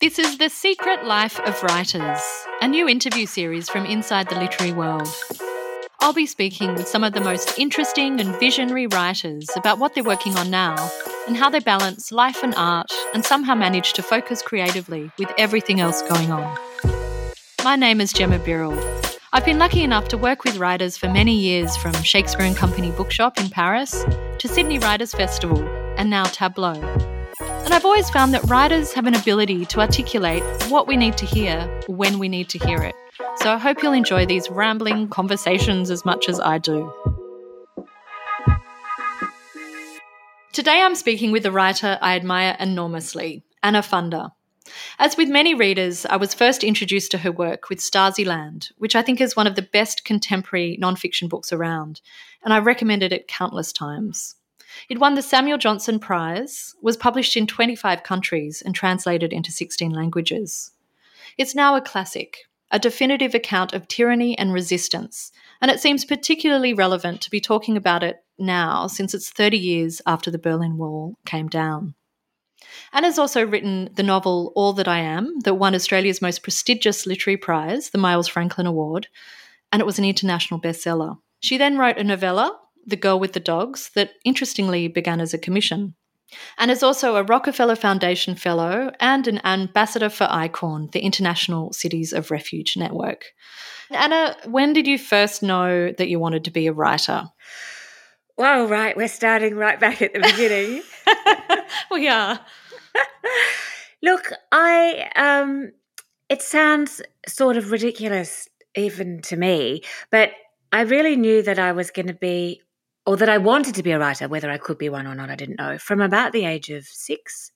This is The Secret Life of Writers, a new interview series from inside the literary world. I'll be speaking with some of the most interesting and visionary writers about what they're working on now and how they balance life and art and somehow manage to focus creatively with everything else going on. My name is Gemma Birrell. I've been lucky enough to work with writers for many years from Shakespeare and Company Bookshop in Paris to Sydney Writers Festival and now Tablo. And I've always found that writers have an ability to articulate what we need to hear when we need to hear it. So I hope you'll enjoy these rambling conversations as much as I do. Today I'm speaking with a writer I admire enormously, Anna Funder. As with many readers, I was first introduced to her work with Stasiland, which I think is one of the best contemporary nonfiction books around, and I've recommended it countless times. It won the Samuel Johnson Prize, was published in 25 countries, and translated into 16 languages. It's now a classic, a definitive account of tyranny and resistance, and it seems particularly relevant to be talking about it now since it's 30 years after the Berlin Wall came down. Anna's also written the novel All That I Am, that won Australia's most prestigious literary prize, the Miles Franklin Award, and it was an international bestseller. She then wrote a novella the Girl with the Dogs, that interestingly began as a commission. And is also a Rockefeller Foundation Fellow and an ambassador for ICORN, the International Cities of Refuge Network. Anna, when did you first know that you wanted to be a writer? Well, right, we're starting right back at the beginning. we are. Look, I um it sounds sort of ridiculous even to me, but I really knew that I was going to be or that I wanted to be a writer, whether I could be one or not, I didn't know, from about the age of six.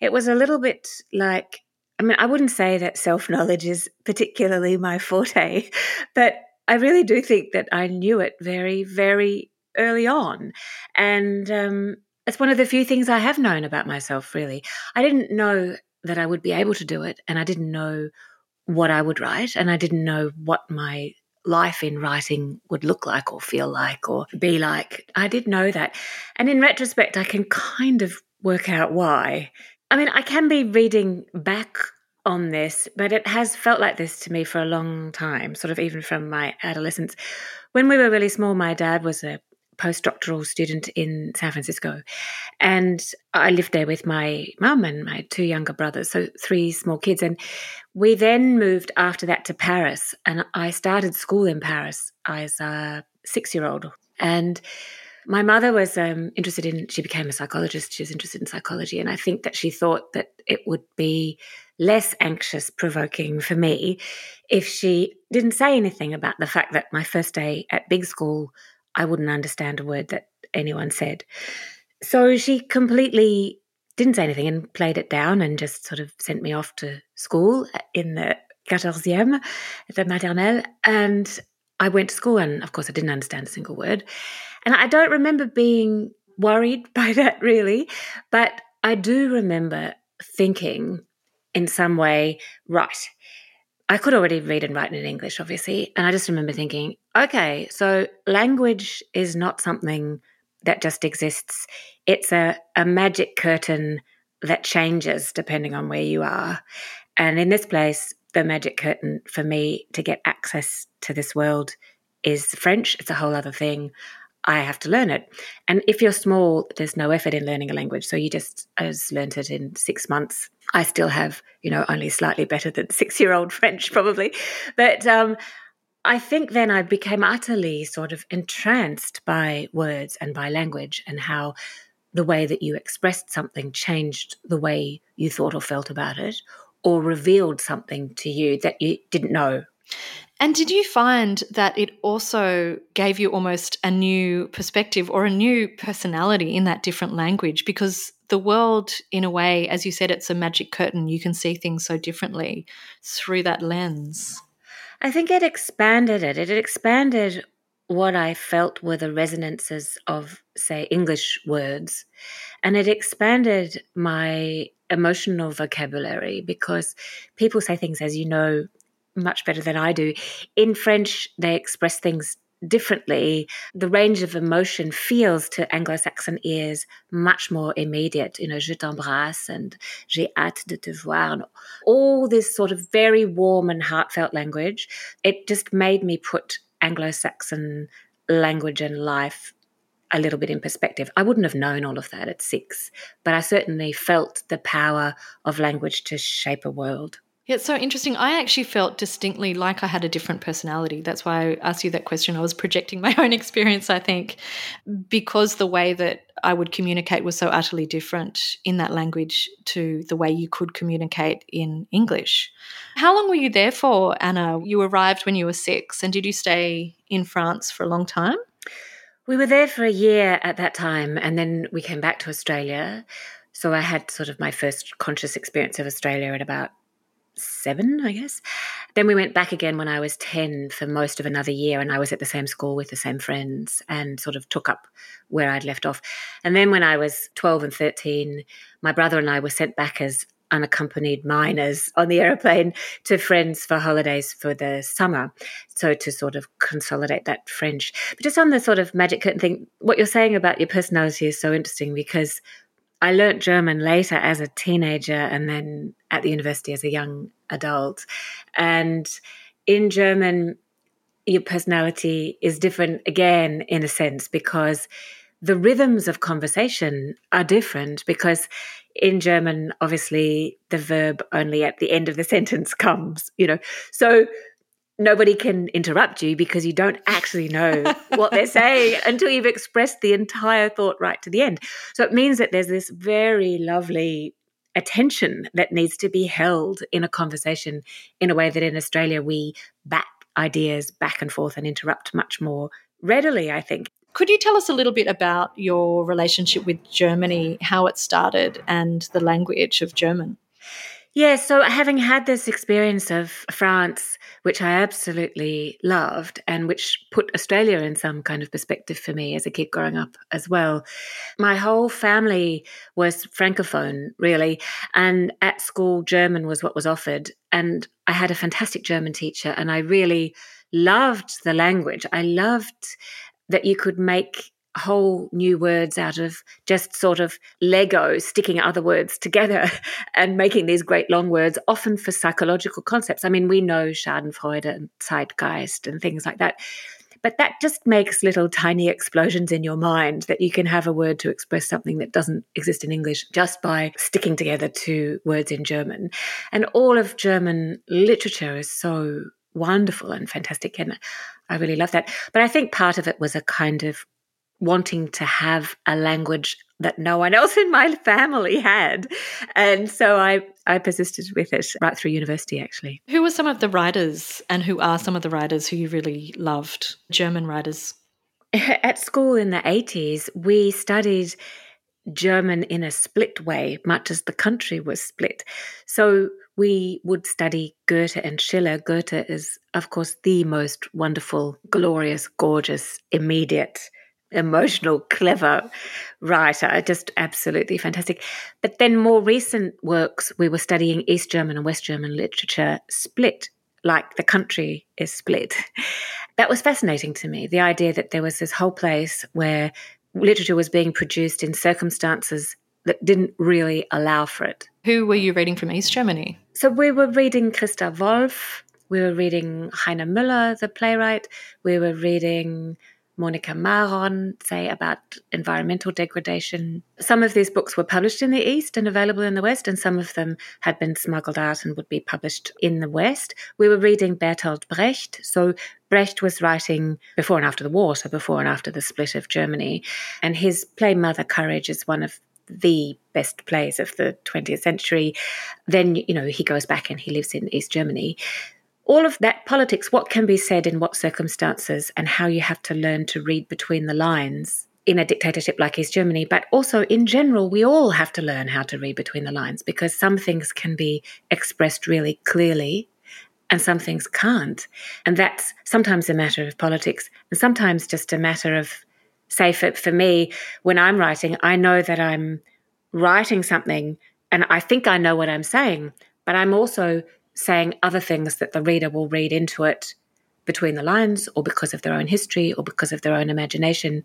It was a little bit like, I mean, I wouldn't say that self knowledge is particularly my forte, but I really do think that I knew it very, very early on. And um, it's one of the few things I have known about myself, really. I didn't know that I would be able to do it, and I didn't know what I would write, and I didn't know what my life in writing would look like or feel like or be like. I did know that. And in retrospect, I can kind of work out why. I mean, I can be reading back on this, but it has felt like this to me for a long time, sort of even from my adolescence. When we were really small, my dad was a postdoctoral student in San Francisco. And I lived there with my mum and my two younger brothers, so three small kids. And we then moved after that to Paris. And I started school in Paris as a six year old. And my mother was um, interested in, she became a psychologist. She was interested in psychology. And I think that she thought that it would be less anxious provoking for me if she didn't say anything about the fact that my first day at big school I wouldn't understand a word that anyone said. So she completely didn't say anything and played it down and just sort of sent me off to school in the quatorzième, the maternelle. And I went to school and, of course, I didn't understand a single word. And I don't remember being worried by that really, but I do remember thinking in some way, right, I could already read and write in English, obviously. And I just remember thinking, okay, so language is not something that just exists. It's a, a magic curtain that changes depending on where you are. And in this place, the magic curtain for me to get access to this world is French. It's a whole other thing. I have to learn it. And if you're small, there's no effort in learning a language. So you just, I just learned it in six months I still have, you know, only slightly better than six year old French, probably. But um, I think then I became utterly sort of entranced by words and by language and how the way that you expressed something changed the way you thought or felt about it or revealed something to you that you didn't know. And did you find that it also gave you almost a new perspective or a new personality in that different language? Because the world, in a way, as you said, it's a magic curtain. You can see things so differently through that lens. I think it expanded it. It expanded what I felt were the resonances of, say, English words. And it expanded my emotional vocabulary because people say things, as you know, much better than I do. In French, they express things differently, the range of emotion feels to Anglo Saxon ears much more immediate. You know, je t'embrasse and j'ai hâte de te voir. And all this sort of very warm and heartfelt language. It just made me put Anglo Saxon language and life a little bit in perspective. I wouldn't have known all of that at six, but I certainly felt the power of language to shape a world. Yeah, it's so interesting. I actually felt distinctly like I had a different personality. That's why I asked you that question. I was projecting my own experience, I think, because the way that I would communicate was so utterly different in that language to the way you could communicate in English. How long were you there for, Anna? You arrived when you were six, and did you stay in France for a long time? We were there for a year at that time, and then we came back to Australia. So I had sort of my first conscious experience of Australia at about seven, I guess. Then we went back again when I was 10 for most of another year, and I was at the same school with the same friends and sort of took up where I'd left off. And then when I was 12 and 13, my brother and I were sent back as unaccompanied minors on the aeroplane to friends for holidays for the summer. So to sort of consolidate that French. But just on the sort of magic curtain thing, what you're saying about your personality is so interesting because I learnt German later as a teenager and then at the university as a young adult. And in German, your personality is different again, in a sense, because the rhythms of conversation are different. Because in German, obviously, the verb only at the end of the sentence comes, you know. So nobody can interrupt you because you don't actually know what they're saying until you've expressed the entire thought right to the end. So it means that there's this very lovely attention that needs to be held in a conversation in a way that in Australia we bat ideas back and forth and interrupt much more readily, I think. Could you tell us a little bit about your relationship with Germany, how it started, and the language of German? Yeah, so having had this experience of France, which I absolutely loved and which put Australia in some kind of perspective for me as a kid growing up as well, my whole family was Francophone, really. And at school, German was what was offered. And I had a fantastic German teacher, and I really loved the language. I loved that you could make whole new words out of just sort of Lego, sticking other words together and making these great long words, often for psychological concepts. I mean, we know Schadenfreude and Zeitgeist and things like that. But that just makes little tiny explosions in your mind that you can have a word to express something that doesn't exist in English just by sticking together two words in German. And all of German literature is so wonderful and fantastic. And I really love that. But I think part of it was a kind of wanting to have a language that no one else in my family had. And so I, I persisted with it right through university, actually. Who were some of the writers and who are some of the writers who you really loved, German writers? At school in the 80s, we studied German in a split way, much as the country was split. So we would study Goethe and Schiller. Goethe is, of course, the most wonderful, glorious, gorgeous, immediate emotional, clever writer, just absolutely fantastic. But then more recent works, we were studying East German and West German literature split, like the country is split. That was fascinating to me, the idea that there was this whole place where literature was being produced in circumstances that didn't really allow for it. Who were you reading from East Germany? So we were reading Christa Wolf, we were reading Heiner Müller, the playwright, we were reading Monika Maron, say about environmental degradation. Some of these books were published in the East and available in the West, and some of them had been smuggled out and would be published in the West. We were reading Bertolt Brecht. So Brecht was writing before and after the war, so before and after the split of Germany. And his play Mother Courage is one of the best plays of the 20th century. Then, you know, he goes back and he lives in East Germany all of that politics, what can be said in what circumstances, and how you have to learn to read between the lines in a dictatorship like East Germany. But also, in general, we all have to learn how to read between the lines because some things can be expressed really clearly and some things can't. And that's sometimes a matter of politics and sometimes just a matter of, say, for, for me, when I'm writing, I know that I'm writing something and I think I know what I'm saying, but I'm also saying other things that the reader will read into it between the lines or because of their own history or because of their own imagination.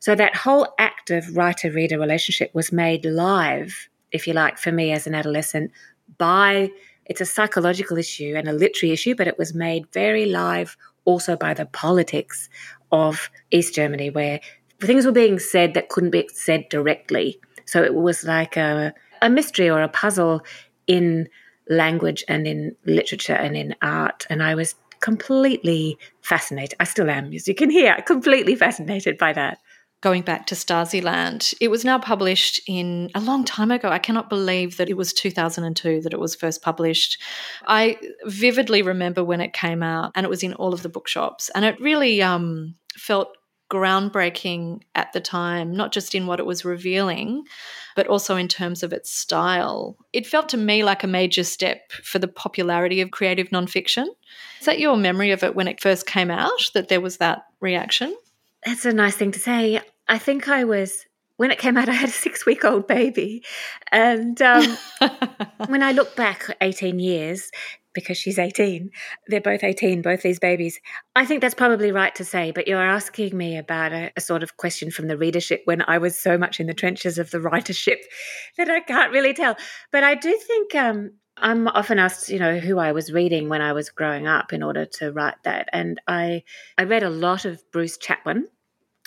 So that whole active writer reader relationship was made live, if you like, for me as an adolescent by it's a psychological issue and a literary issue, but it was made very live also by the politics of East Germany, where things were being said that couldn't be said directly. So it was like a, a mystery or a puzzle in language and in literature and in art. And I was completely fascinated. I still am, as you can hear, completely fascinated by that. Going back to Stasiland, it was now published in a long time ago. I cannot believe that it was 2002 that it was first published. I vividly remember when it came out and it was in all of the bookshops. And it really um, felt groundbreaking at the time, not just in what it was revealing, but also in terms of its style. It felt to me like a major step for the popularity of creative nonfiction. Is that your memory of it when it first came out, that there was that reaction? That's a nice thing to say. I think I was when it came out, I had a six week old baby. And um, when I look back 18 years, because she's 18. They're both 18, both these babies. I think that's probably right to say, but you're asking me about a, a, sort of question from the readership when I was so much in the trenches of the writership that I can't really tell. But I do think um, I'm often asked, you know, who I was reading when I was growing up in order to write that. And I, I read a lot of Bruce Chatwin,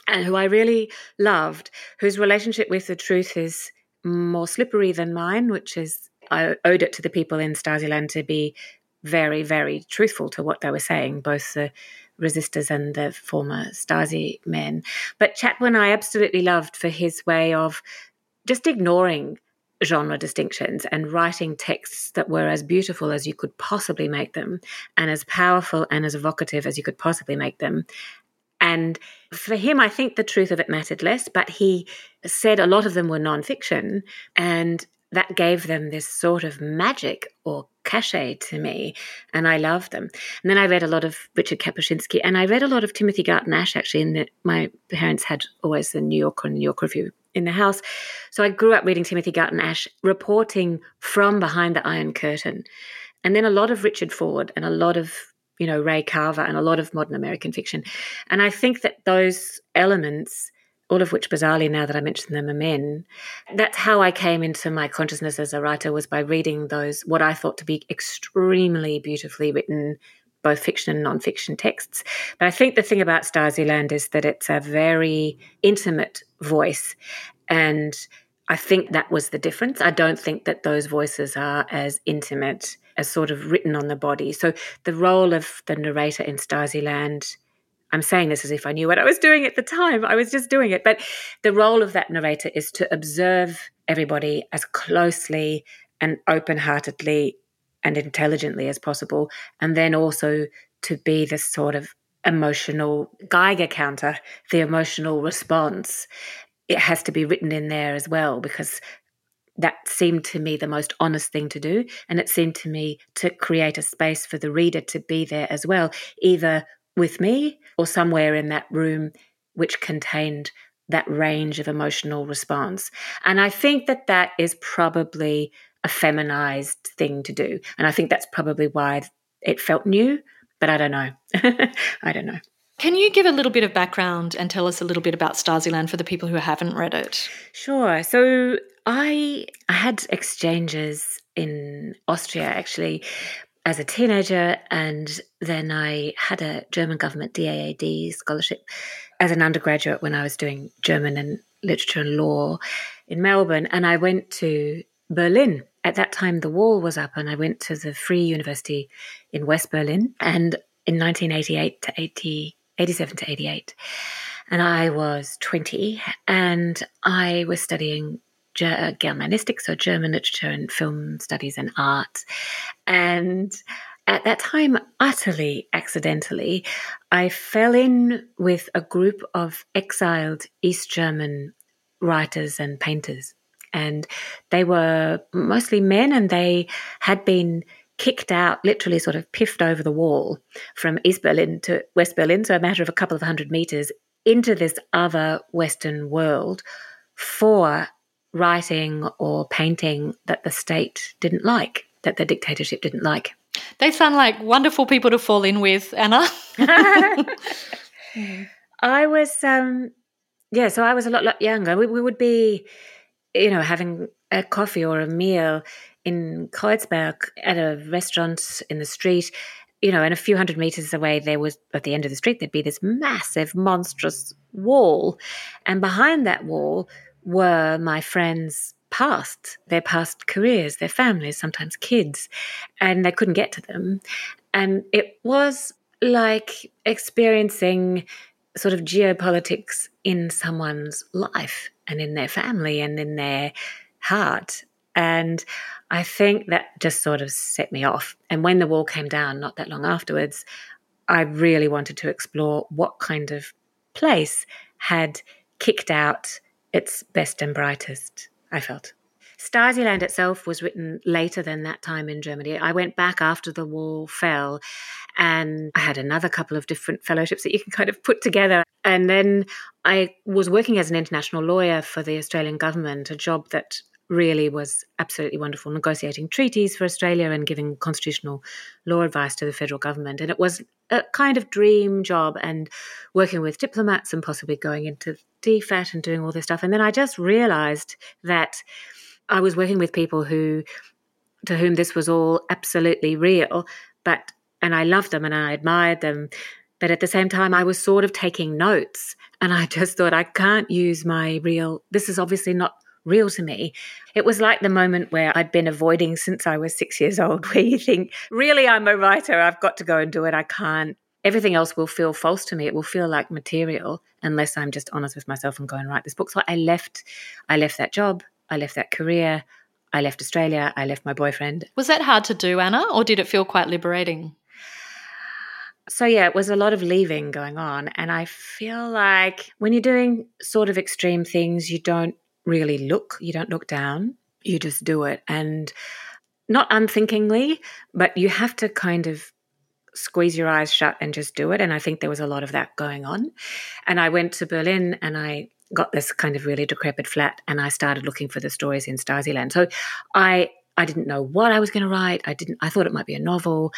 and who I really loved, whose relationship with the truth is more slippery than mine, which is I owed it to the people in Stasiland to be very, very truthful to what they were saying, both the resistors and the former Stasi men. But Chatwin I absolutely loved for his way of just ignoring genre distinctions and writing texts that were as beautiful as you could possibly make them and as powerful and as evocative as you could possibly make them. And for him, I think the truth of it mattered less, but he said a lot of them were nonfiction. And that gave them this sort of magic or cachet to me, and I loved them. And then I read a lot of Richard Kapuscinski, and I read a lot of Timothy Garton Ash actually. In the, my parents had always the New Yorker and New York Review in the house, so I grew up reading Timothy Garton Ash, reporting from behind the Iron Curtain, and then a lot of Richard Ford and a lot of you know Ray Carver and a lot of modern American fiction, and I think that those elements all of which bizarrely now that I mention them are men. That's how I came into my consciousness as a writer was by reading those what I thought to be extremely beautifully written both fiction and non-fiction texts. But I think the thing about Stasiland is that it's a very intimate voice and I think that was the difference. I don't think that those voices are as intimate as sort of written on the body. So the role of the narrator in Stasiland I'm saying this as if I knew what I was doing at the time. I was just doing it. But the role of that narrator is to observe everybody as closely and open heartedly and intelligently as possible. And then also to be this sort of emotional Geiger counter, the emotional response. It has to be written in there as well because that seemed to me the most honest thing to do. And it seemed to me to create a space for the reader to be there as well, either with me or somewhere in that room which contained that range of emotional response. And I think that that is probably a feminized thing to do. And I think that's probably why it felt new, but I don't know. I don't know. Can you give a little bit of background and tell us a little bit about Stasiland for the people who haven't read it? Sure. So I I had exchanges in Austria actually as a teenager, and then I had a German government DAAD scholarship as an undergraduate when I was doing German and literature and law in Melbourne. And I went to Berlin. At that time, the wall was up, and I went to the Free University in West Berlin. And in 1988 to 80, 87 to 88, and I was 20, and I was studying Germanistik, so German literature and film studies and art. And at that time, utterly accidentally, I fell in with a group of exiled East German writers and painters. And they were mostly men, and they had been kicked out, literally sort of piffed over the wall from East Berlin to West Berlin, so a matter of a couple of hundred meters, into this other Western world for writing or painting that the state didn't like, that the dictatorship didn't like. They sound like wonderful people to fall in with, Anna. I was, um, yeah, so I was a lot, lot younger. We, we would be, you know, having a coffee or a meal in Kreuzberg at a restaurant in the street, you know, and a few hundred meters away, there was at the end of the street, there'd be this massive, monstrous wall. And behind that wall were my friends' past, their past careers, their families, sometimes kids, and they couldn't get to them. And it was like experiencing sort of geopolitics in someone's life and in their family and in their heart. And I think that just sort of set me off. And when the wall came down, not that long afterwards, I really wanted to explore what kind of place had kicked out its best and brightest, I felt. Stasiland itself was written later than that time in Germany. I went back after the wall fell and I had another couple of different fellowships that you can kind of put together. And then I was working as an international lawyer for the Australian government, a job that really was absolutely wonderful, negotiating treaties for Australia and giving constitutional law advice to the federal government. And it was a kind of dream job and working with diplomats and possibly going into DFAT and doing all this stuff. And then I just realized that I was working with people who to whom this was all absolutely real, but and I loved them and I admired them. But at the same time, I was sort of taking notes and I just thought, I can't use my real, this is obviously not real to me. It was like the moment where I'd been avoiding since I was six years old, where you think, really, I'm a writer. I've got to go and do it. I can't. Everything else will feel false to me. It will feel like material unless I'm just honest with myself and go and write this book. So I left, I left that job. I left that career. I left Australia. I left my boyfriend. Was that hard to do, Anna, or did it feel quite liberating? So, yeah, it was a lot of leaving going on. And I feel like when you're doing sort of extreme things, you don't really look, you don't look down, you just do it. And not unthinkingly, but you have to kind of squeeze your eyes shut and just do it. And I think there was a lot of that going on. And I went to Berlin and I got this kind of really decrepit flat and I started looking for the stories in Stasiland. So I I didn't know what I was going to write. I didn't I thought it might be a novel.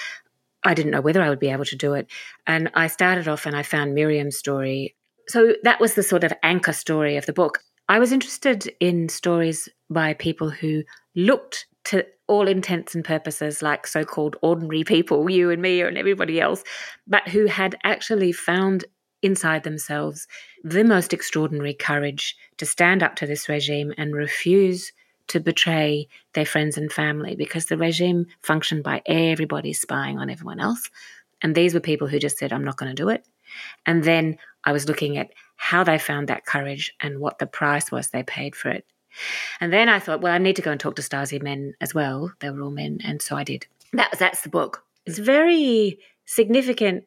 I didn't know whether I would be able to do it. And I started off and I found Miriam's story. So that was the sort of anchor story of the book. I was interested in stories by people who looked to all intents and purposes like so called ordinary people, you and me and everybody else, but who had actually found inside themselves the most extraordinary courage to stand up to this regime and refuse to betray their friends and family because the regime functioned by everybody spying on everyone else. And these were people who just said, I'm not going to do it. And then I was looking at how they found that courage and what the price was they paid for it. And then I thought, well, I need to go and talk to Stasi men as well. They were all men. And so I did. That, that's the book. It's very significant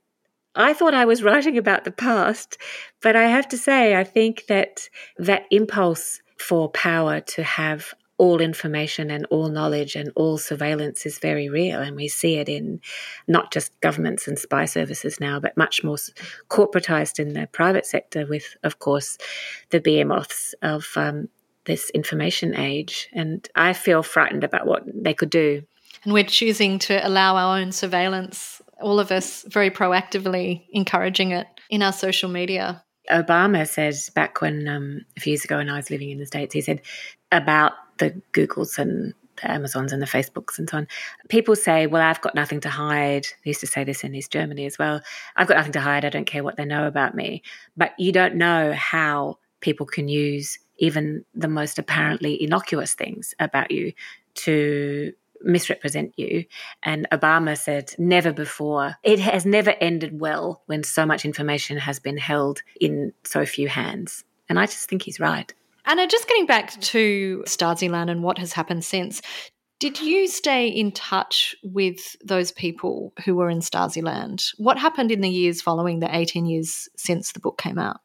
I thought I was writing about the past, but I have to say, I think that that impulse for power to have all information and all knowledge and all surveillance is very real. And we see it in not just governments and spy services now, but much more corporatized in the private sector, with, of course, the behemoths of um, this information age. And I feel frightened about what they could do. And we're choosing to allow our own surveillance all of us very proactively encouraging it in our social media. Obama said back when um, a few years ago when I was living in the States, he said about the Googles and the Amazons and the Facebooks and so on. People say, Well, I've got nothing to hide. Used to say this in East Germany as well. I've got nothing to hide. I don't care what they know about me. But you don't know how people can use even the most apparently innocuous things about you to misrepresent you. And Obama said, never before. It has never ended well when so much information has been held in so few hands. And I just think he's right. Anna, just getting back to Stasiland and what has happened since, did you stay in touch with those people who were in Stasiland? What happened in the years following the 18 years since the book came out?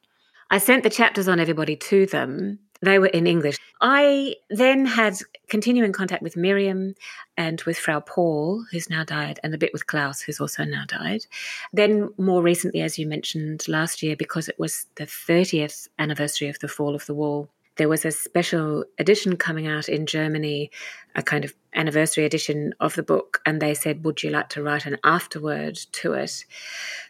I sent the chapters on everybody to them. They were in English. I then had continuing contact with Miriam and with Frau Paul, who's now died, and a bit with Klaus, who's also now died. Then, more recently, as you mentioned last year, because it was the 30th anniversary of the fall of the wall, there was a special edition coming out in Germany, a kind of anniversary edition of the book, and they said, Would you like to write an afterword to it?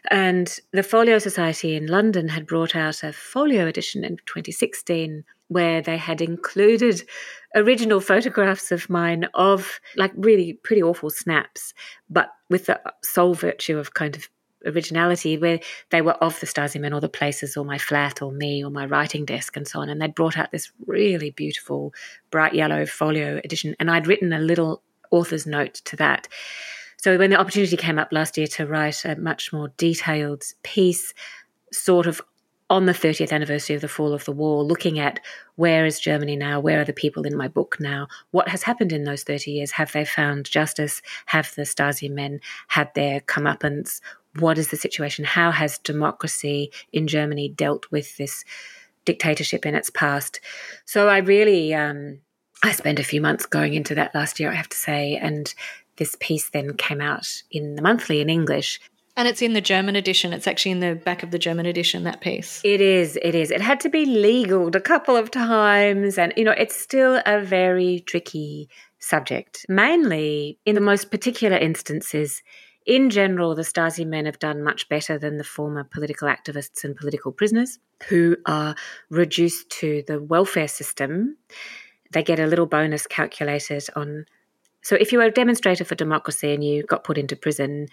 And the Folio Society in London had brought out a folio edition in 2016 where they had included original photographs of mine of like really pretty awful snaps, but with the sole virtue of kind of originality where they were of the Stasi men or the places or my flat or me or my writing desk and so on. And they'd brought out this really beautiful bright yellow folio edition. And I'd written a little author's note to that. So when the opportunity came up last year to write a much more detailed piece, sort of on the 30th anniversary of the fall of the wall, looking at where is Germany now? Where are the people in my book now? What has happened in those 30 years? Have they found justice? Have the Stasi men had their comeuppance? What is the situation? How has democracy in Germany dealt with this dictatorship in its past? So I really, um, I spent a few months going into that last year, I have to say, and this piece then came out in the monthly in English. And it's in the German edition. It's actually in the back of the German edition, that piece. It is. It is. It had to be legaled a couple of times. And, you know, it's still a very tricky subject. Mainly in the most particular instances, in general, the Stasi men have done much better than the former political activists and political prisoners who are reduced to the welfare system. They get a little bonus calculated on. So, if you were a demonstrator for democracy and you got put into prison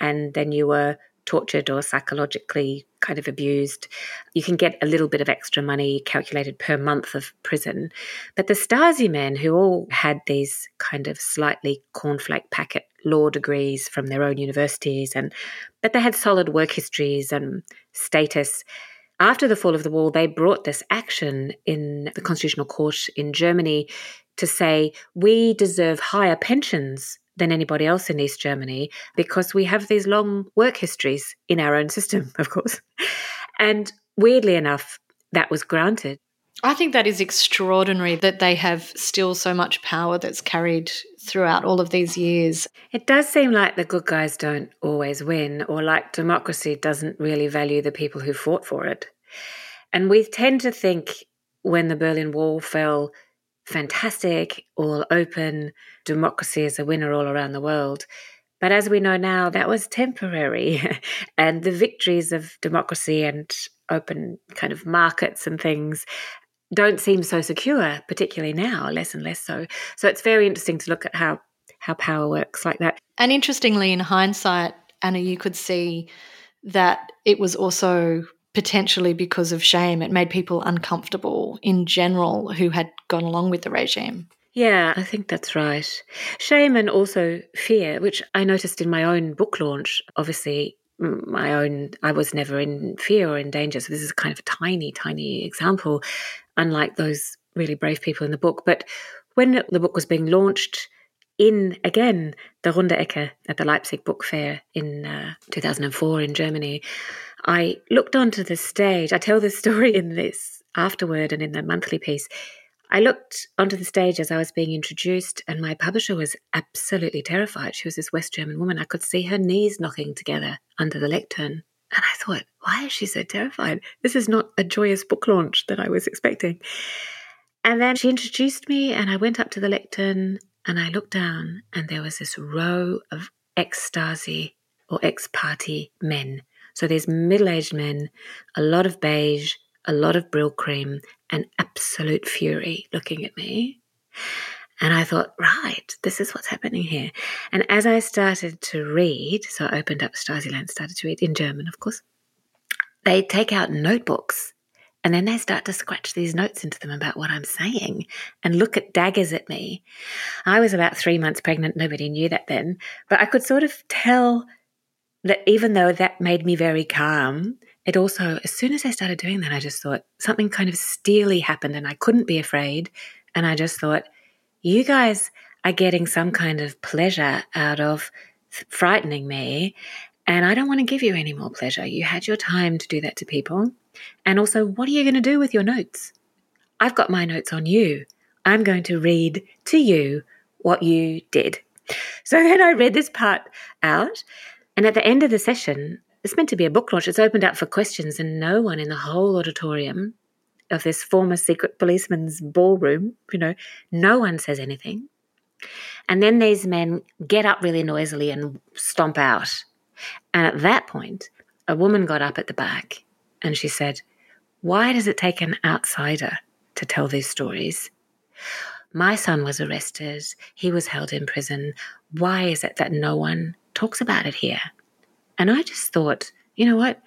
and then you were tortured or psychologically kind of abused, you can get a little bit of extra money calculated per month of prison. But the Stasi men, who all had these kind of slightly cornflake packet law degrees from their own universities, and but they had solid work histories and status. After the fall of the wall, they brought this action in the Constitutional Court in Germany to say we deserve higher pensions than anybody else in East Germany because we have these long work histories in our own system, of course. And weirdly enough, that was granted. I think that is extraordinary that they have still so much power that's carried throughout all of these years. It does seem like the good guys don't always win, or like democracy doesn't really value the people who fought for it. And we tend to think when the Berlin Wall fell, fantastic, all open, democracy is a winner all around the world. But as we know now, that was temporary. and the victories of democracy and open kind of markets and things don't seem so secure, particularly now, less and less so. So it's very interesting to look at how how power works like that. And interestingly, in hindsight, Anna, you could see that it was also potentially because of shame. It made people uncomfortable in general who had gone along with the regime. Yeah, I think that's right. Shame and also fear, which I noticed in my own book launch. Obviously, my own, I was never in fear or in danger. So this is kind of a tiny, tiny example, unlike those really brave people in the book. But when the book was being launched in, again, the Runde Ecke at the Leipzig Book Fair in uh, 2004 in Germany, I looked onto the stage. I tell this story in this afterward and in the monthly piece. I looked onto the stage as I was being introduced, and my publisher was absolutely terrified. She was this West German woman. I could see her knees knocking together under the lectern. And I thought, why is she so terrified? This is not a joyous book launch that I was expecting. And then she introduced me, and I went up to the lectern and I looked down, and there was this row of ex-Stasi or ex party men. So there's middle aged men, a lot of beige, a lot of Brylcreem, and absolute fury looking at me. And I thought, right, this is what's happening here. And as I started to read, so I opened up Stasiland, started to read in German, of course, they take out notebooks and then they start to scratch these notes into them about what I'm saying and look at daggers at me. I was about three months pregnant. Nobody knew that then. But I could sort of tell that even though that made me very calm, it also, as soon as I started doing that, I just thought something kind of steely happened and I couldn't be afraid. And I just thought, you guys are getting some kind of pleasure out of frightening me. And I don't want to give you any more pleasure. You had your time to do that to people. And also, what are you going to do with your notes? I've got my notes on you. I'm going to read to you what you did. So then I read this part out. And at the end of the session, it's meant to be a book launch. It's opened up for questions, and no one in the whole auditorium of this former secret policeman's ballroom. You know, no one says anything. And then these men get up really noisily and stomp out. And at that point, a woman got up at the back and she said, Why does it take an outsider to tell these stories? My son was arrested. He was held in prison. Why is it that no one talks about it here? And I just thought, you know what?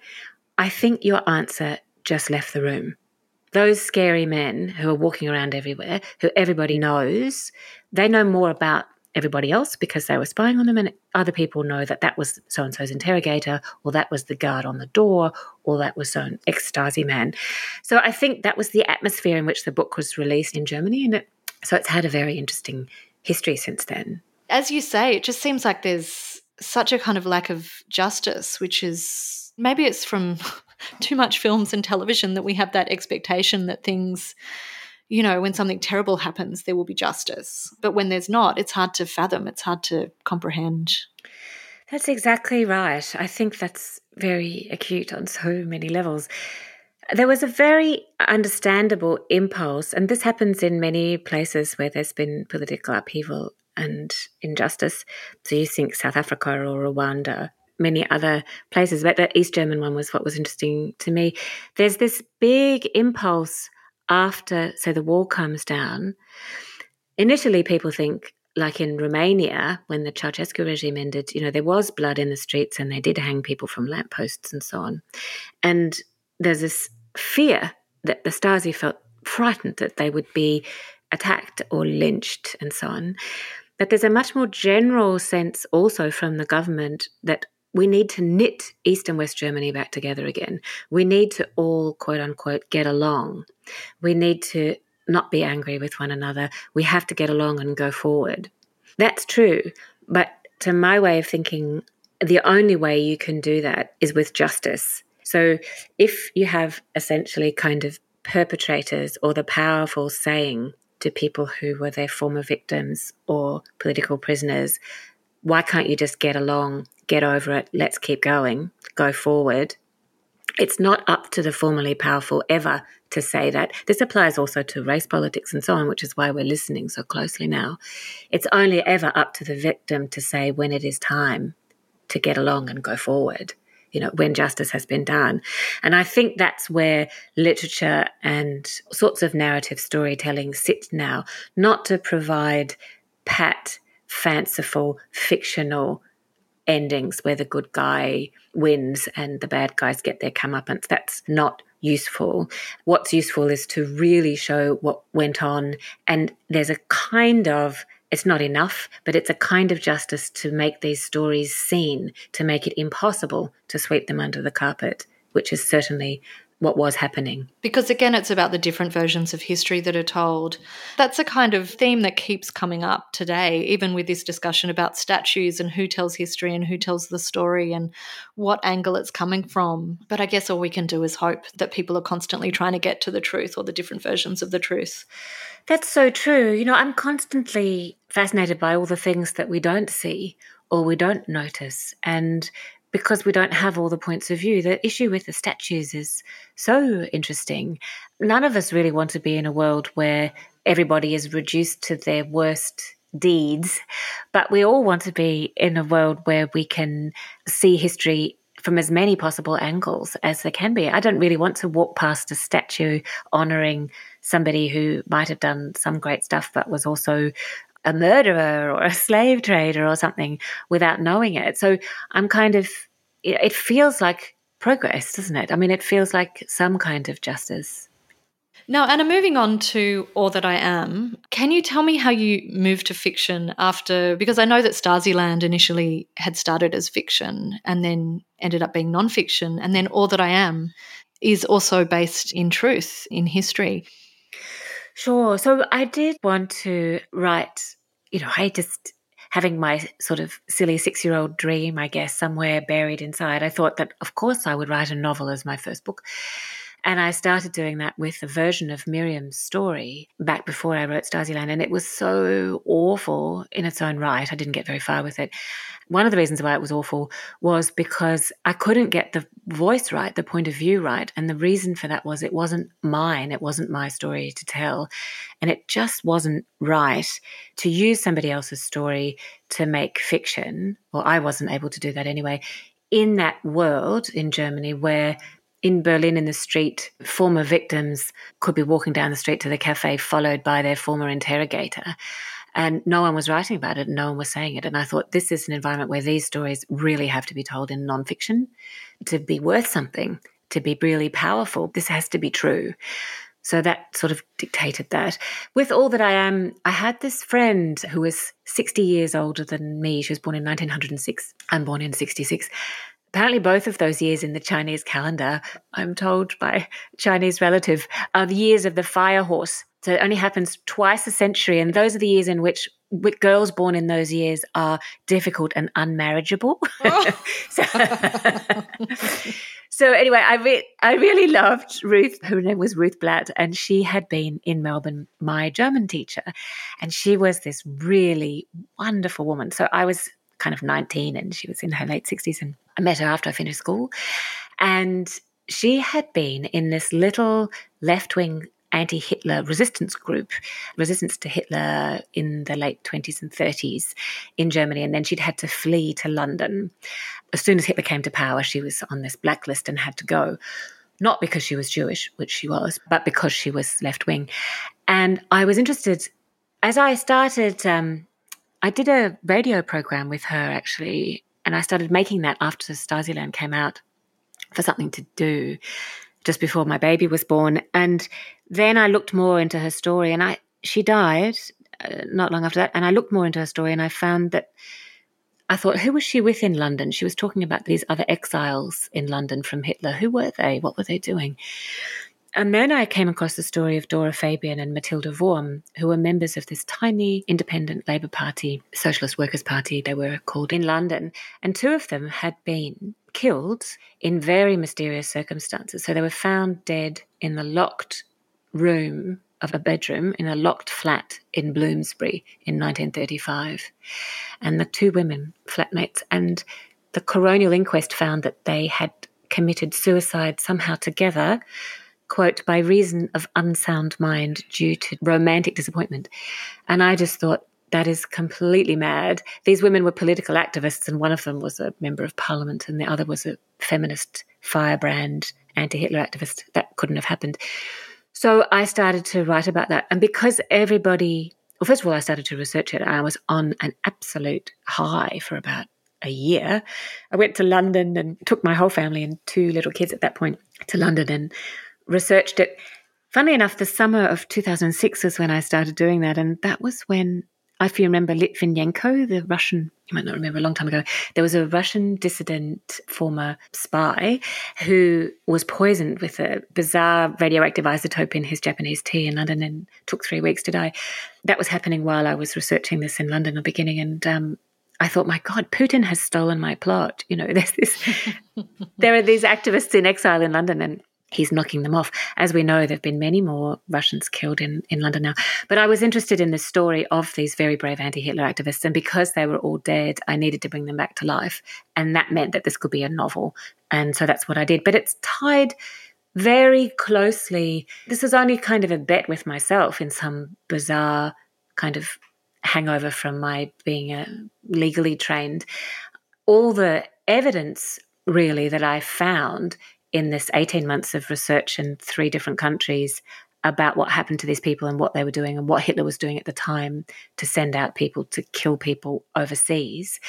I think your answer just left the room. Those scary men who are walking around everywhere, who everybody knows, they know more about everybody else because they were spying on them, and other people know that that was so and so's interrogator, or that was the guard on the door, or that was so an ex Stasi man. So I think that was the atmosphere in which the book was released in Germany, and it so it's had a very interesting history since then. As you say, it just seems like there's such a kind of lack of justice, which is maybe it's from too much films and television that we have that expectation that things, you know, when something terrible happens, there will be justice. But when there's not, it's hard to fathom, it's hard to comprehend. That's exactly right. I think that's very acute on so many levels. There was a very understandable impulse, and this happens in many places where there's been political upheaval and injustice. So you think South Africa or Rwanda, many other places, but the East German one was what was interesting to me. There's this big impulse after, so the wall comes down. Initially, people think, like in Romania, when the Ceausescu regime ended, you know, there was blood in the streets and they did hang people from lampposts and so on. And there's this fear that the Stasi felt frightened that they would be attacked or lynched and so on. But there's a much more general sense also from the government that we need to knit East and West Germany back together again. We need to all, quote unquote, get along. We need to not be angry with one another. We have to get along and go forward. That's true. But to my way of thinking, the only way you can do that is with justice. So if you have essentially kind of perpetrators or the powerful saying to people who were their former victims or political prisoners, why can't you just get along, get over it, let's keep going, go forward? It's not up to the formerly powerful ever to say that. This applies also to race politics and so on, which is why we're listening so closely now. It's only ever up to the victim to say when it is time to get along and go forward you know, when justice has been done. And I think that's where literature and sorts of narrative storytelling sit now, not to provide pat, fanciful, fictional endings where the good guy wins and the bad guys get their comeuppance. That's not useful. What's useful is to really show what went on. And there's a kind of it's not enough, but it's a kind of justice to make these stories seen, to make it impossible to sweep them under the carpet, which is certainly what was happening. Because again, it's about the different versions of history that are told. That's a kind of theme that keeps coming up today, even with this discussion about statues and who tells history and who tells the story and what angle it's coming from. But I guess all we can do is hope that people are constantly trying to get to the truth or the different versions of the truth. That's so true. You know, I'm constantly fascinated by all the things that we don't see or we don't notice. And because we don't have all the points of view. The issue with the statues is so interesting. None of us really want to be in a world where everybody is reduced to their worst deeds, but we all want to be in a world where we can see history from as many possible angles as there can be. I don't really want to walk past a statue honoring somebody who might have done some great stuff but was also a murderer or a slave trader or something without knowing it. So I'm kind of, it feels like progress, doesn't it? I mean, it feels like some kind of justice. Now, Anna, moving on to All That I Am, can you tell me how you moved to fiction after? Because I know that Stasiland initially had started as fiction and then ended up being nonfiction, and then All That I Am is also based in truth, in history. Sure. So I did want to write, you know, I just having my sort of silly six year old dream, I guess, somewhere buried inside. I thought that, of course, I would write a novel as my first book. And I started doing that with a version of Miriam's story back before I wrote Stasiland. And it was so awful in its own right. I didn't get very far with it. One of the reasons why it was awful was because I couldn't get the voice right, the point of view right. And the reason for that was it wasn't mine, it wasn't my story to tell. And it just wasn't right to use somebody else's story to make fiction, Well, I wasn't able to do that anyway, in that world in Germany where in Berlin in the street, former victims could be walking down the street to the cafe, followed by their former interrogator. And no one was writing about it, no one was saying it. And I thought this is an environment where these stories really have to be told in nonfiction to be worth something, to be really powerful. This has to be true. So that sort of dictated that. With all that I am, I had this friend who was 60 years older than me. She was born in 1906. I'm born in 66 apparently both of those years in the Chinese calendar, I'm told by a Chinese relative, are the years of the fire horse. So it only happens twice a century, and those are the years in which girls born in those years are difficult and unmarriageable. Oh. so, so, anyway, I re- I really loved Ruth. Her name was Ruth Blatt, and she had been in Melbourne my German teacher, and she was this really wonderful woman. So I was kind of 19 and she was in her late 60s and I met her after I finished school and she had been in this little left-wing anti-Hitler resistance group, resistance to Hitler in the late 20s and 30s in Germany and then she'd had to flee to London. As soon as Hitler came to power, she was on this blacklist and had to go not because she was Jewish, which she was, but because she was left wing. And I was interested as I started um, I did a radio program with her actually, and I started making that after Stasiland came out for something to do just before my baby was born. And then I looked more into her story, and I she died uh, not long after that. And I looked more into her story, and I found that I thought, who was she with in London? She was talking about these other exiles in London from Hitler. Who were they? What were they doing? And then I came across the story of Dora Fabian and Matilda Wurm, who were members of this tiny independent Labour Party, Socialist Workers' Party, they were called in London. And two of them had been killed in very mysterious circumstances. So they were found dead in the locked room of a bedroom in a locked flat in Bloomsbury in 1935. And the two women, flatmates, and the coronial inquest found that they had committed suicide somehow together quote, by reason of unsound mind due to romantic disappointment. And I just thought, that is completely mad. These women were political activists, and one of them was a member of parliament, and the other was a feminist firebrand anti Hitler activist. That couldn't have happened. So I started to write about that. And because everybody, well, first of all, I started to research it. I was on an absolute high for about a year. I went to London and took my whole family and two little kids at that point to London and researched it. Funnily enough, the summer of 2006 was when I started doing that. And that was when, if you remember Litvinenko, the Russian, you might not remember a long time ago, there was a Russian dissident former spy who was poisoned with a bizarre radioactive isotope in his Japanese tea in London and took three weeks to die. That was happening while I was researching this in London at the beginning. And um, I thought, my God, Putin has stolen my plot. You know, there's this, there are these activists in exile in London, and he's knocking them off. As we know, there have been many more Russians killed in, in London now. But I was interested in the story of these very brave anti Hitler activists. And because they were all dead, I needed to bring them back to life. And that meant that this could be a novel. And so that's what I did. But it's tied very closely. This is only kind of a bet with myself in some bizarre kind of hangover from my being a legally trained. All the evidence really that I found in this 18 months of research in three different countries about what happened to these people and what they were doing and what Hitler was doing at the time to send out people to kill people overseas.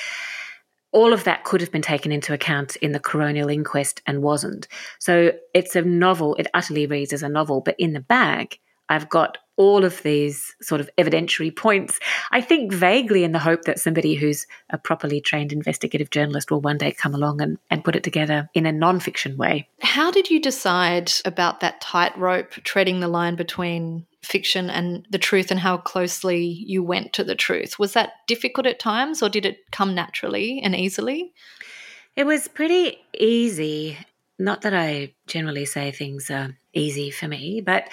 All of that could have been taken into account in the coronial inquest and wasn't. So it's a novel, it utterly reads as a novel, but in the bag, I've got all of these sort of evidentiary points. I think vaguely in the hope that somebody who's a properly trained investigative journalist will one day come along and, and put it together in a non-fiction way. How did you decide about that tightrope treading the line between fiction and the truth and how closely you went to the truth? Was that difficult at times or did it come naturally and easily? It was pretty easy. Not that I generally say things are easy for me. But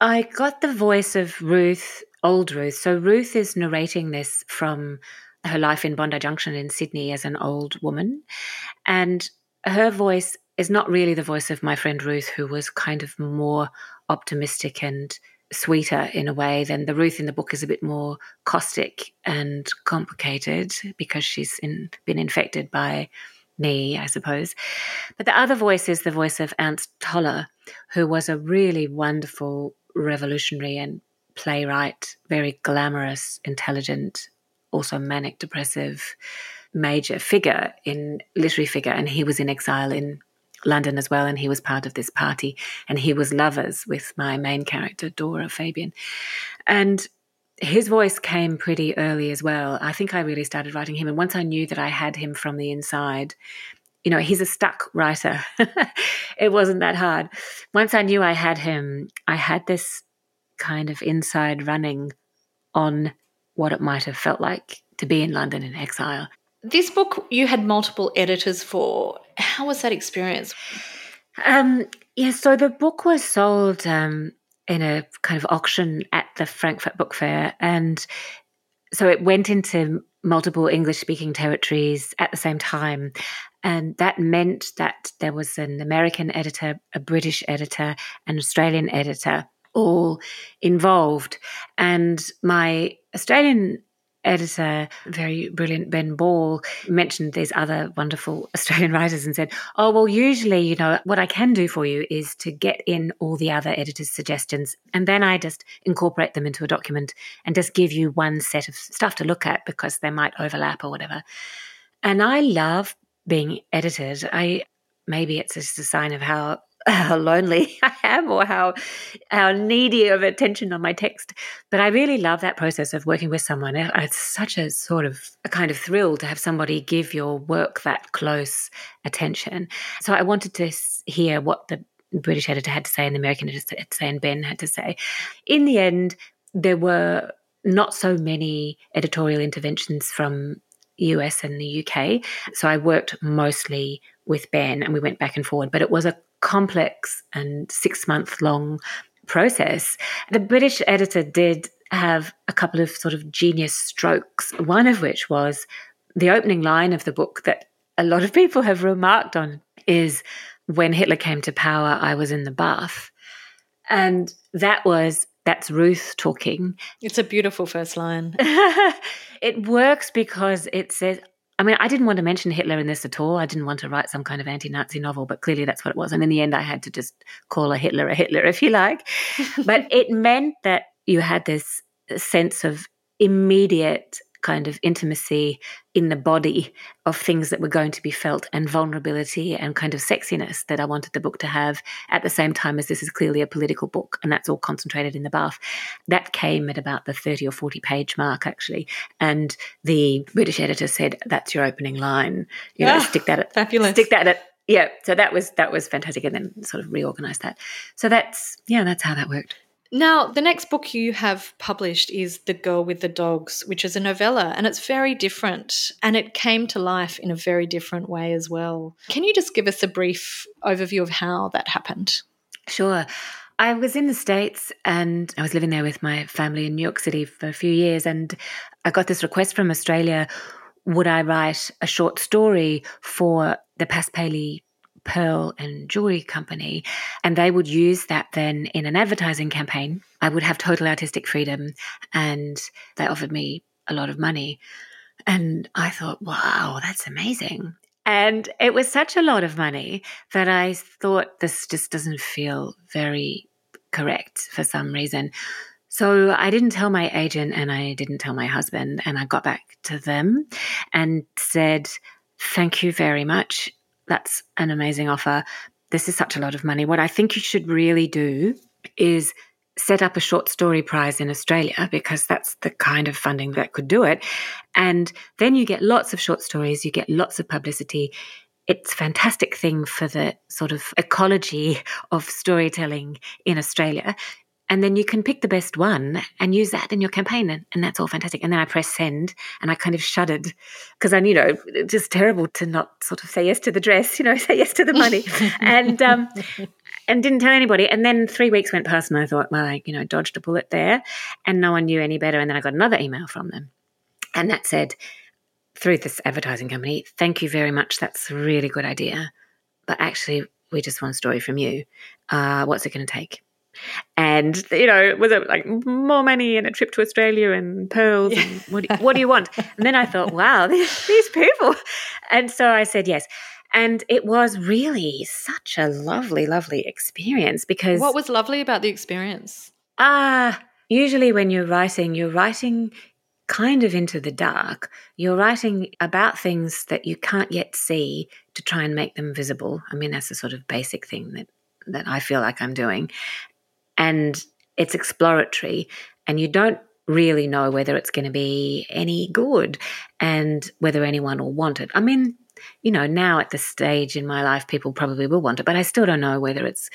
I got the voice of Ruth, old Ruth. So Ruth is narrating this from her life in Bondi Junction in Sydney as an old woman. And her voice is not really the voice of my friend Ruth, who was kind of more optimistic and sweeter in a way than the Ruth in the book is a bit more caustic and complicated because she's in, been infected by me, I suppose. But the other voice is the voice of Ernst Toller, who was a really wonderful revolutionary and playwright, very glamorous, intelligent, also manic depressive major figure in literary figure and he was in exile in London as well, and he was part of this party, and he was lovers with my main character, Dora Fabian. And his voice came pretty early as well. I think I really started writing him, and once I knew that I had him from the inside, you know, he's a stuck writer. it wasn't that hard. Once I knew I had him, I had this kind of inside running on what it might have felt like to be in London in exile. This book you had multiple editors for. How was that experience? Um, yeah, so the book was sold um, in a kind of auction at the Frankfurt Book Fair, and so it went into multiple English speaking territories at the same time. And that meant that there was an American editor, a British editor, an Australian editor all involved. And my Australian editor, very brilliant Ben Ball, mentioned these other wonderful Australian writers and said, Oh, well, usually, you know, what I can do for you is to get in all the other editors' suggestions, and then I just incorporate them into a document and just give you one set of stuff to look at because they might overlap or whatever. And I love being edited. I maybe it's just a sign of how how lonely I am or how how needy of attention on my text. But I really love that process of working with someone. It's such a sort of a kind of thrill to have somebody give your work that close attention. So I wanted to hear what the British editor had to say and the American editor had to say and Ben had to say. In the end, there were not so many editorial interventions from US and the UK. So I worked mostly with Ben and we went back and forward, but it was a complex and six month long process. The British editor did have a couple of sort of genius strokes, one of which was the opening line of the book that a lot of people have remarked on is when Hitler came to power, I was in the bath. And that was that's Ruth talking. It's a beautiful first line. it works because it says, I mean, I didn't want to mention Hitler in this at all. I didn't want to write some kind of anti Nazi novel, but clearly that's what it was. And in the end, I had to just call a Hitler a Hitler, if you like. but it meant that you had this sense of immediate kind of intimacy in the body of things that were going to be felt and vulnerability and kind of sexiness that I wanted the book to have at the same time as this is clearly a political book and that's all concentrated in the bath. That came at about the 30 or 40 page mark actually. And the British editor said, that's your opening line. You know, ah, stick that at, fabulous. Stick that at yeah, so that was that was fantastic, and then sort of reorganized that. So that's yeah, that's how that worked. Now, the next book you have published is The Girl with the Dogs, which is a novella, and it's very different. And it came to life in a very different way as well. Can you just give us a brief overview of how that happened? Sure. I was in the States and I was living there with my family in New York City for a few years. And I got this request from Australia would I write a short story for the Paspaley pearl and jewelry company. And they would use that then in an advertising campaign. I would have total artistic freedom and they offered me a lot of money. And I thought, wow, that's amazing. And it was such a lot of money that I thought this just doesn't feel very correct for some reason. So I didn't tell my agent and I didn't tell my husband. And I got back to them and said, Thank you very much that's an amazing offer. This is such a lot of money. What I think you should really do is set up a short story prize in Australia because that's the kind of funding that could do it. And then you get lots of short stories, you get lots of publicity. It's a fantastic thing for the sort of ecology of storytelling in Australia. And then you can pick the best one and use that in your campaign and, and that's all fantastic. And then i press send and i kind of shuddered because i you know it's just terrible to not sort of say yes to the dress you know say yes to the money. And um and didn't tell anybody. And then three weeks went past and i thought well i you know dodged a bullet there and no one knew any better. And then i got another email from them and that said through this advertising company thank you very much. That's a really good idea but actually we just want a story from you. Uh, what's it going to take and you know, was it like more money and a trip to Australia and pearls? Yeah. And what, do, what do you want? And then I thought, wow, these, these people. And so I said yes. And it was really such a lovely, lovely experience because. What was lovely about the experience? Ah, uh, usually when you're writing, you're writing kind of into the dark. You're writing about things that you can't yet see to try and make them visible. I mean, that's the sort of basic thing that that I feel like I'm doing and it's exploratory and you don't really know whether it's going to be any good and whether anyone will want it. I mean, you know, now at this stage in my life, people probably will want it, but I still don't know whether it's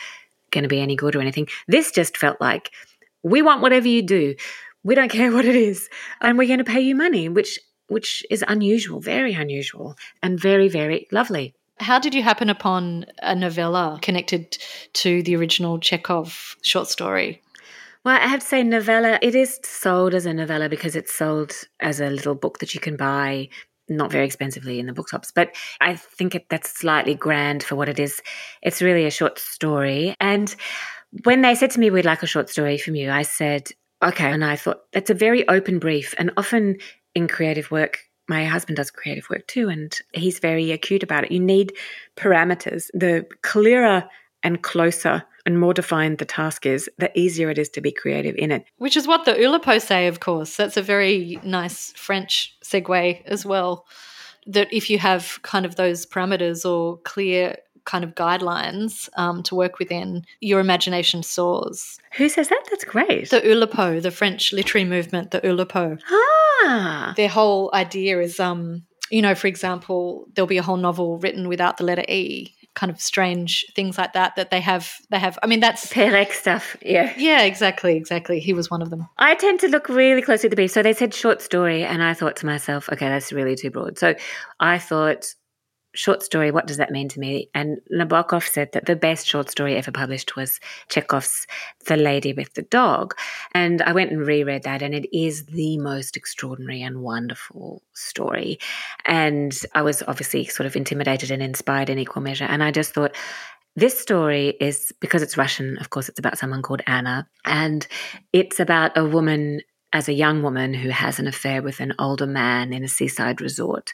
going to be any good or anything. This just felt like we want whatever you do. We don't care what it is, and we're going to pay you money, which which is unusual, very unusual, and very very lovely. How did you happen upon a novella connected to the original Chekhov short story? Well, I have to say, novella, it is sold as a novella because it's sold as a little book that you can buy not very expensively in the bookshops. But I think it, that's slightly grand for what it is. It's really a short story. And when they said to me, we'd like a short story from you, I said, okay. And I thought, that's a very open brief. And often in creative work, my husband does creative work too, and he's very acute about it. You need parameters. The clearer and closer and more defined the task is, the easier it is to be creative in it. Which is what the Oulipo say, of course. That's a very nice French segue as well. That if you have kind of those parameters or clear kind of guidelines um, to work within, your imagination soars. Who says that? That's great. The Oulipo, the French literary movement, the Oulipo. Ah. Their whole idea is, um, you know, for example, there'll be a whole novel written without the letter E, kind of strange things like that that they have they have i mean that's Perec stuff yeah yeah exactly exactly he was one of them i tend to look really closely at the brief so they said short story and i thought to myself okay that's really too broad so i thought short story, what does that mean to me? And Nabokov said that the best short story ever published was Chekhov's The Lady with the Dog. And I went and reread that, and it is the most extraordinary and wonderful story. And I was obviously sort of intimidated and inspired in equal measure. And I just thought, this story is because it's Russian, of course, it's about someone called Anna, and it's about a woman as a young woman who has an affair with an older man in a seaside resort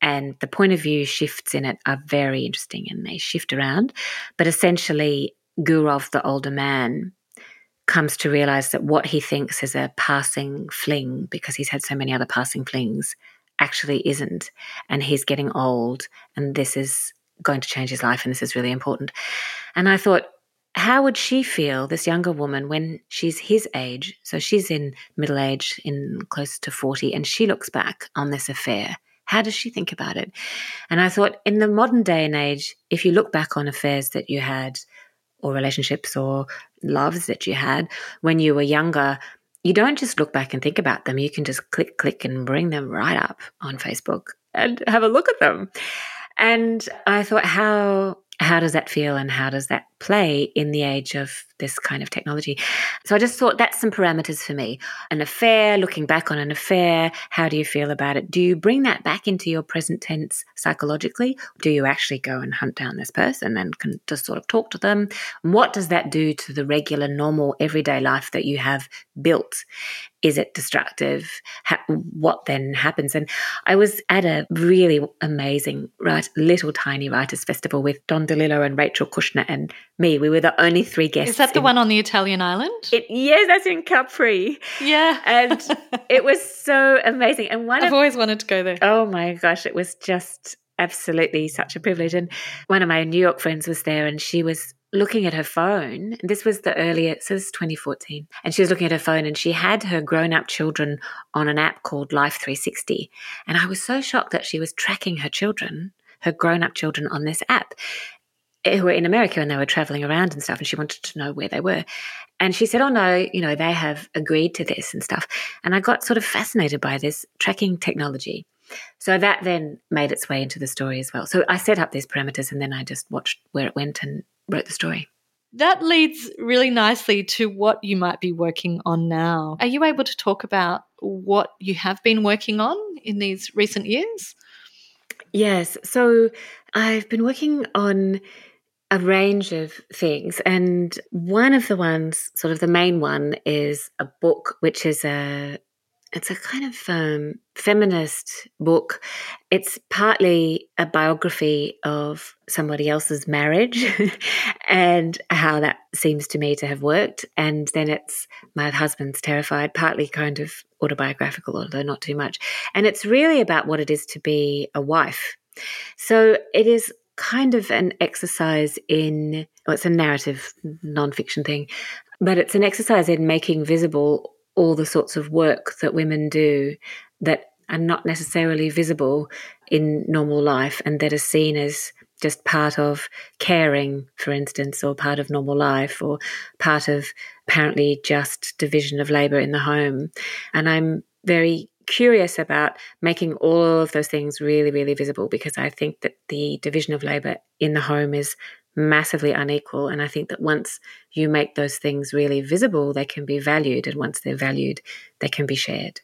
and the point of view shifts in it are very interesting and they shift around. But essentially, Gurov, the older man, comes to realize that what he thinks is a passing fling because he's had so many other passing flings actually isn't. And he's getting old, and this is going to change his life, and this is really important. And I thought, how would she feel, this younger woman, when she's his age? So she's in middle age, in close to 40, and she looks back on this affair how does she think about it? And I thought, in the modern day and age, if you look back on affairs that you had, or relationships, or loves that you had when you were younger, you don't just look back and think about them. You can just click, click, and bring them right up on Facebook and have a look at them. And I thought, how how does that feel and how does that play in the age of this kind of technology? So I just thought that's some parameters for me. An affair, looking back on an affair, how do you feel about it? Do you bring that back into your present tense psychologically? Do you actually go and hunt down this person and can just sort of talk to them? What does that do to the regular, normal, everyday life that you have built? Is it destructive? Ha- what then happens? And I was at a really amazing, right, little tiny writers festival with Don DeLillo and Rachel Kushner and me. We were the only three guests. Is that the in, one on the Italian island? It, yes, that's in Capri. Yeah, and it was so amazing. And one I've of, always wanted to go there. Oh my gosh, it was just absolutely such a privilege. And one of my New York friends was there, and she was looking at her phone. This was the earlier, so this is 2014. And she was looking at her phone and she had her grown up children on an app called Life 360. And I was so shocked that she was tracking her children, her grown up children on this app. who were in America and they were traveling around and stuff, and she wanted to know where they were. And she said, Oh, no, you know, they have agreed to this and stuff. And I got sort of fascinated by this tracking technology. So that then made its way into the story as well. So I set up these parameters and then I just watched where it went and wrote the story. That leads really nicely to what you might be working on now. Are you able to talk about what you have been working on in these recent years? Yes. So I've been working on a range of things. And one of the ones, sort of the main one, is a book which is a it's a kind of um, feminist book. It's partly a biography of somebody else's marriage and how that seems to me to have worked. And then it's My Husband's Terrified, partly kind of autobiographical, although not too much. And it's really about what it is to be a wife. So it is kind of an exercise in, well, it's a narrative nonfiction thing, but it's an exercise in making visible all the sorts of work that women do that are not necessarily visible in normal life and that are seen as just part of caring, for instance, or part of normal life, or part of apparently just division of labour in the home. And I'm very curious about making all of those things really, really visible because I think that the division of labour in the home is massively unequal. And I think that once you make those things really visible, they can be valued. And once they're valued, they can be shared.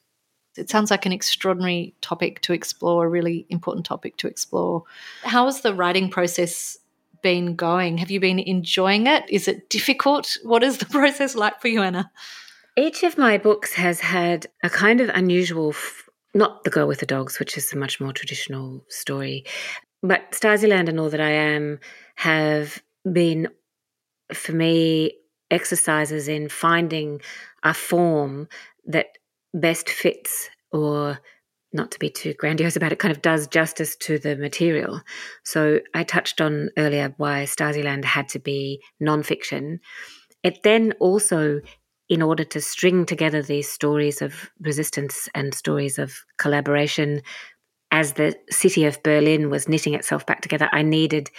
It sounds like an extraordinary topic to explore, a really important topic to explore. How has the writing process been going? Have you been enjoying it? Is it difficult? What is the process like for you, Anna? Each of my books has had a kind of unusual, f- not The Girl with the Dogs, which is a much more traditional story, but Stasiland and All That I Am have been, for me, exercises in finding a form that best fits or not to be too grandiose about it, kind of does justice to the material. So I touched on earlier why Stasiland had to be nonfiction. It then also in order to string together these stories of resistance and stories of collaboration, as the city of Berlin was knitting itself back together, I needed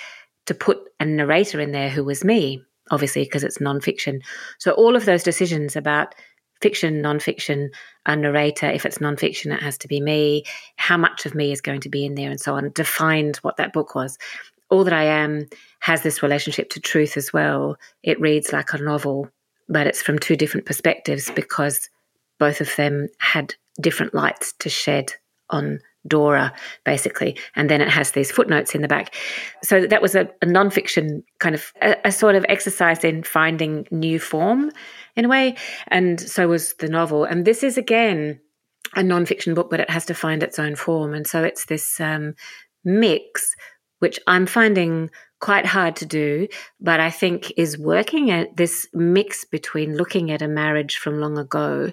to put a narrator in there who was me, obviously, because it's nonfiction. So all of those decisions about fiction, nonfiction, a narrator, if it's nonfiction, it has to be me, how much of me is going to be in there, and so on, defined what that book was. All That I Am has this relationship to truth as well. It reads like a novel but it's from two different perspectives because both of them had different lights to shed on Dora, basically. And then it has these footnotes in the back. So that was a, a nonfiction kind of a, a, sort of exercise in finding new form in a way. And so was the novel. And this is again a nonfiction book, but it has to find its own form. And so it's this um, mix, which I'm finding quite hard to do, but I think is working at this mix between looking at a marriage from long ago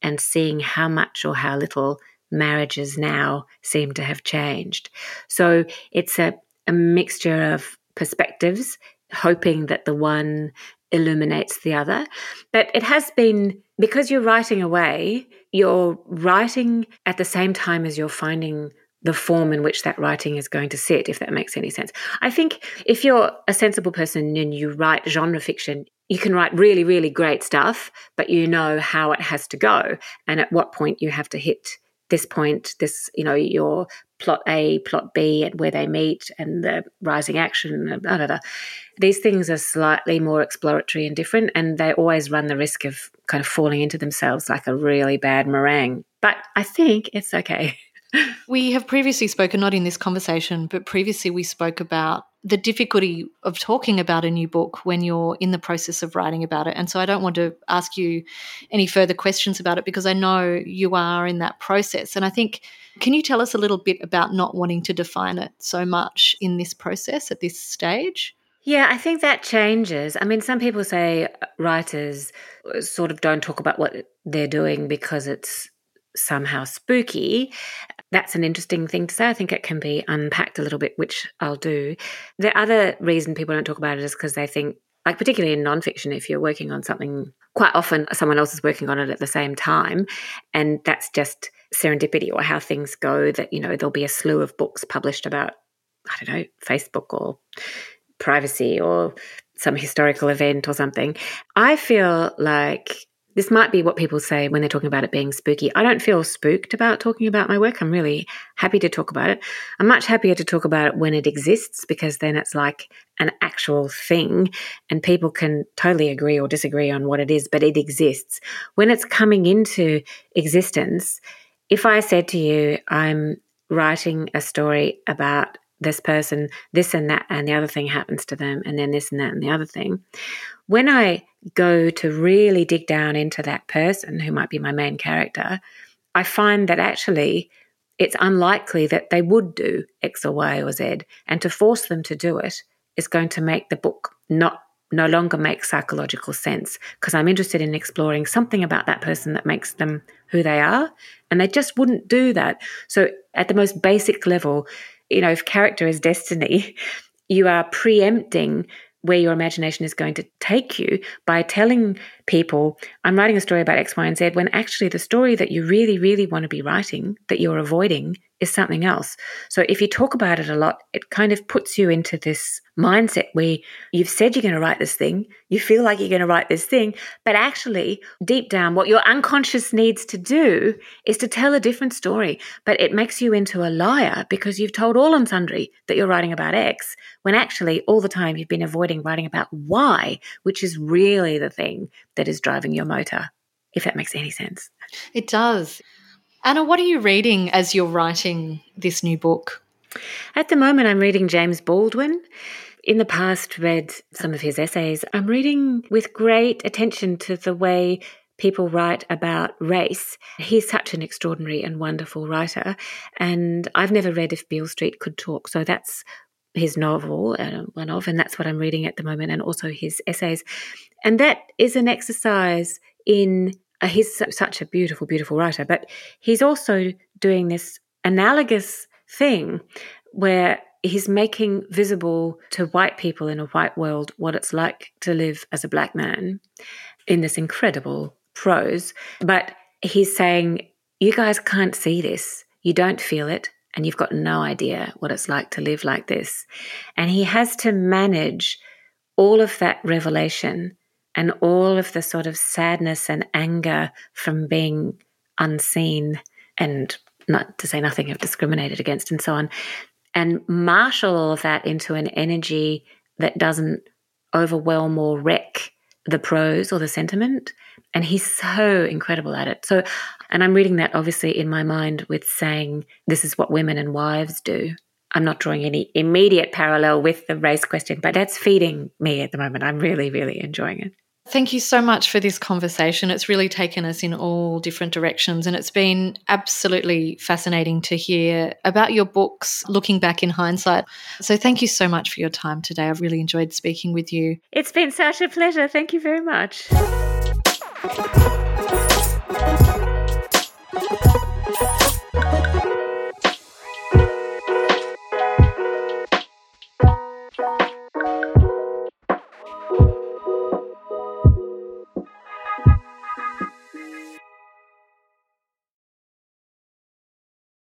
and seeing how much or how little marriages now seem to have changed. So it's a, a mixture of perspectives, hoping that the one illuminates the other. But it has been because you're writing away, you're writing at the same time as you're finding the form in which that writing is going to sit, if that makes any sense. I think if you're a sensible person and you write genre fiction, you can write really, really great stuff, but you know how it has to go and at what point you have to hit this point, this, you know, your plot A, plot B, and where they meet and the rising action, blah, blah, blah. These things are slightly more exploratory and different, and they always run the risk of kind of falling into themselves like a really bad meringue. But I think it's okay. we have previously spoken, not in this conversation, but previously we spoke about the difficulty of talking about a new book when you're in the process of writing about it. And so I don't want to ask you any further questions about it because I know you are in that process. And I think, can you tell us a little bit about not wanting to define it so much in this process at this stage? Yeah, I think that changes. I mean, some people say uh, writers uh, sort of don't talk about what they're doing because it's somehow spooky. That's an interesting thing to say. I think it can be unpacked a little bit, which I'll do. The other reason people don't talk about it is because they think, like, particularly in nonfiction, if you're working on something, quite often someone else is working on it at the same time. And that's just serendipity or how things go that, you know, there'll be a slew of books published about, I don't know, Facebook or privacy or some historical event or something. I feel like this might be what people say when they're talking about it being spooky. I don't feel spooked about talking about my work. I'm really happy to talk about it. I'm much happier to talk about it when it exists because then it's like an actual thing and people can totally agree or disagree on what it is, but it exists. When it's coming into existence, if I said to you, I'm writing a story about this person, this and that, and the other thing happens to them, and then this and that and the other thing. When I go to really dig down into that person who might be my main character, I find that actually it's unlikely that they would do X or Y or Z. And to force them to do it is going to make the book not no longer make psychological sense because I'm interested in exploring something about that person that makes them who they are. And they just wouldn't do that. So, at the most basic level, you know, if character is destiny, you are preempting where your imagination is going to take you by telling people, I'm writing a story about X, Y, and Z, when actually the story that you really, really want to be writing that you're avoiding is something else. So if you talk about it a lot, it kind of puts you into this mindset where you've said you're going to write this thing, you feel like you're going to write this thing, but actually, deep down, what your unconscious needs to do is to tell a different story. But it makes you into a liar because you've told all and sundry that you're writing about X, when actually, all the time you've been avoiding writing about Y, which is really the thing that is driving your motor, if that makes any sense. It does. Anna, what are you reading as you're writing this new book? At the moment, I'm reading James Baldwin. In the past, read some of his essays. I'm reading with great attention to the way people write about race. He's such an extraordinary and wonderful writer. And I've never read If Beale Street Could Talk. So that's his novel, uh, one of, and that's what I'm reading at the moment, and also his essays. And that is an exercise in Uh, he's such a beautiful, beautiful writer, but he's also doing this analogous thing where he's making visible to white people in a white world what it's like to live as a black man in this incredible prose. But he's saying, You guys can't see this, you don't feel it, and you've got no idea what it's like to live like this. And he has to manage all of that revelation and all of the sort of sadness and anger from being unseen and not to say nothing of discriminated against and so on and marshal all of that into an energy that doesn't overwhelm or wreck the prose or the sentiment. And he's so incredible at it. So and i'm reading that obviously in my mind with saying this is what women and wives do. I'm not drawing any immediate parallel with the race question but that's feeding me at the moment. I'm really really enjoying it Thank you so much for this conversation. It's really taken us in all different directions, and it's been absolutely fascinating to hear about your books looking back in hindsight. So, thank you so much for your time today. I've really enjoyed speaking with you. It's been such a pleasure. Thank you very much.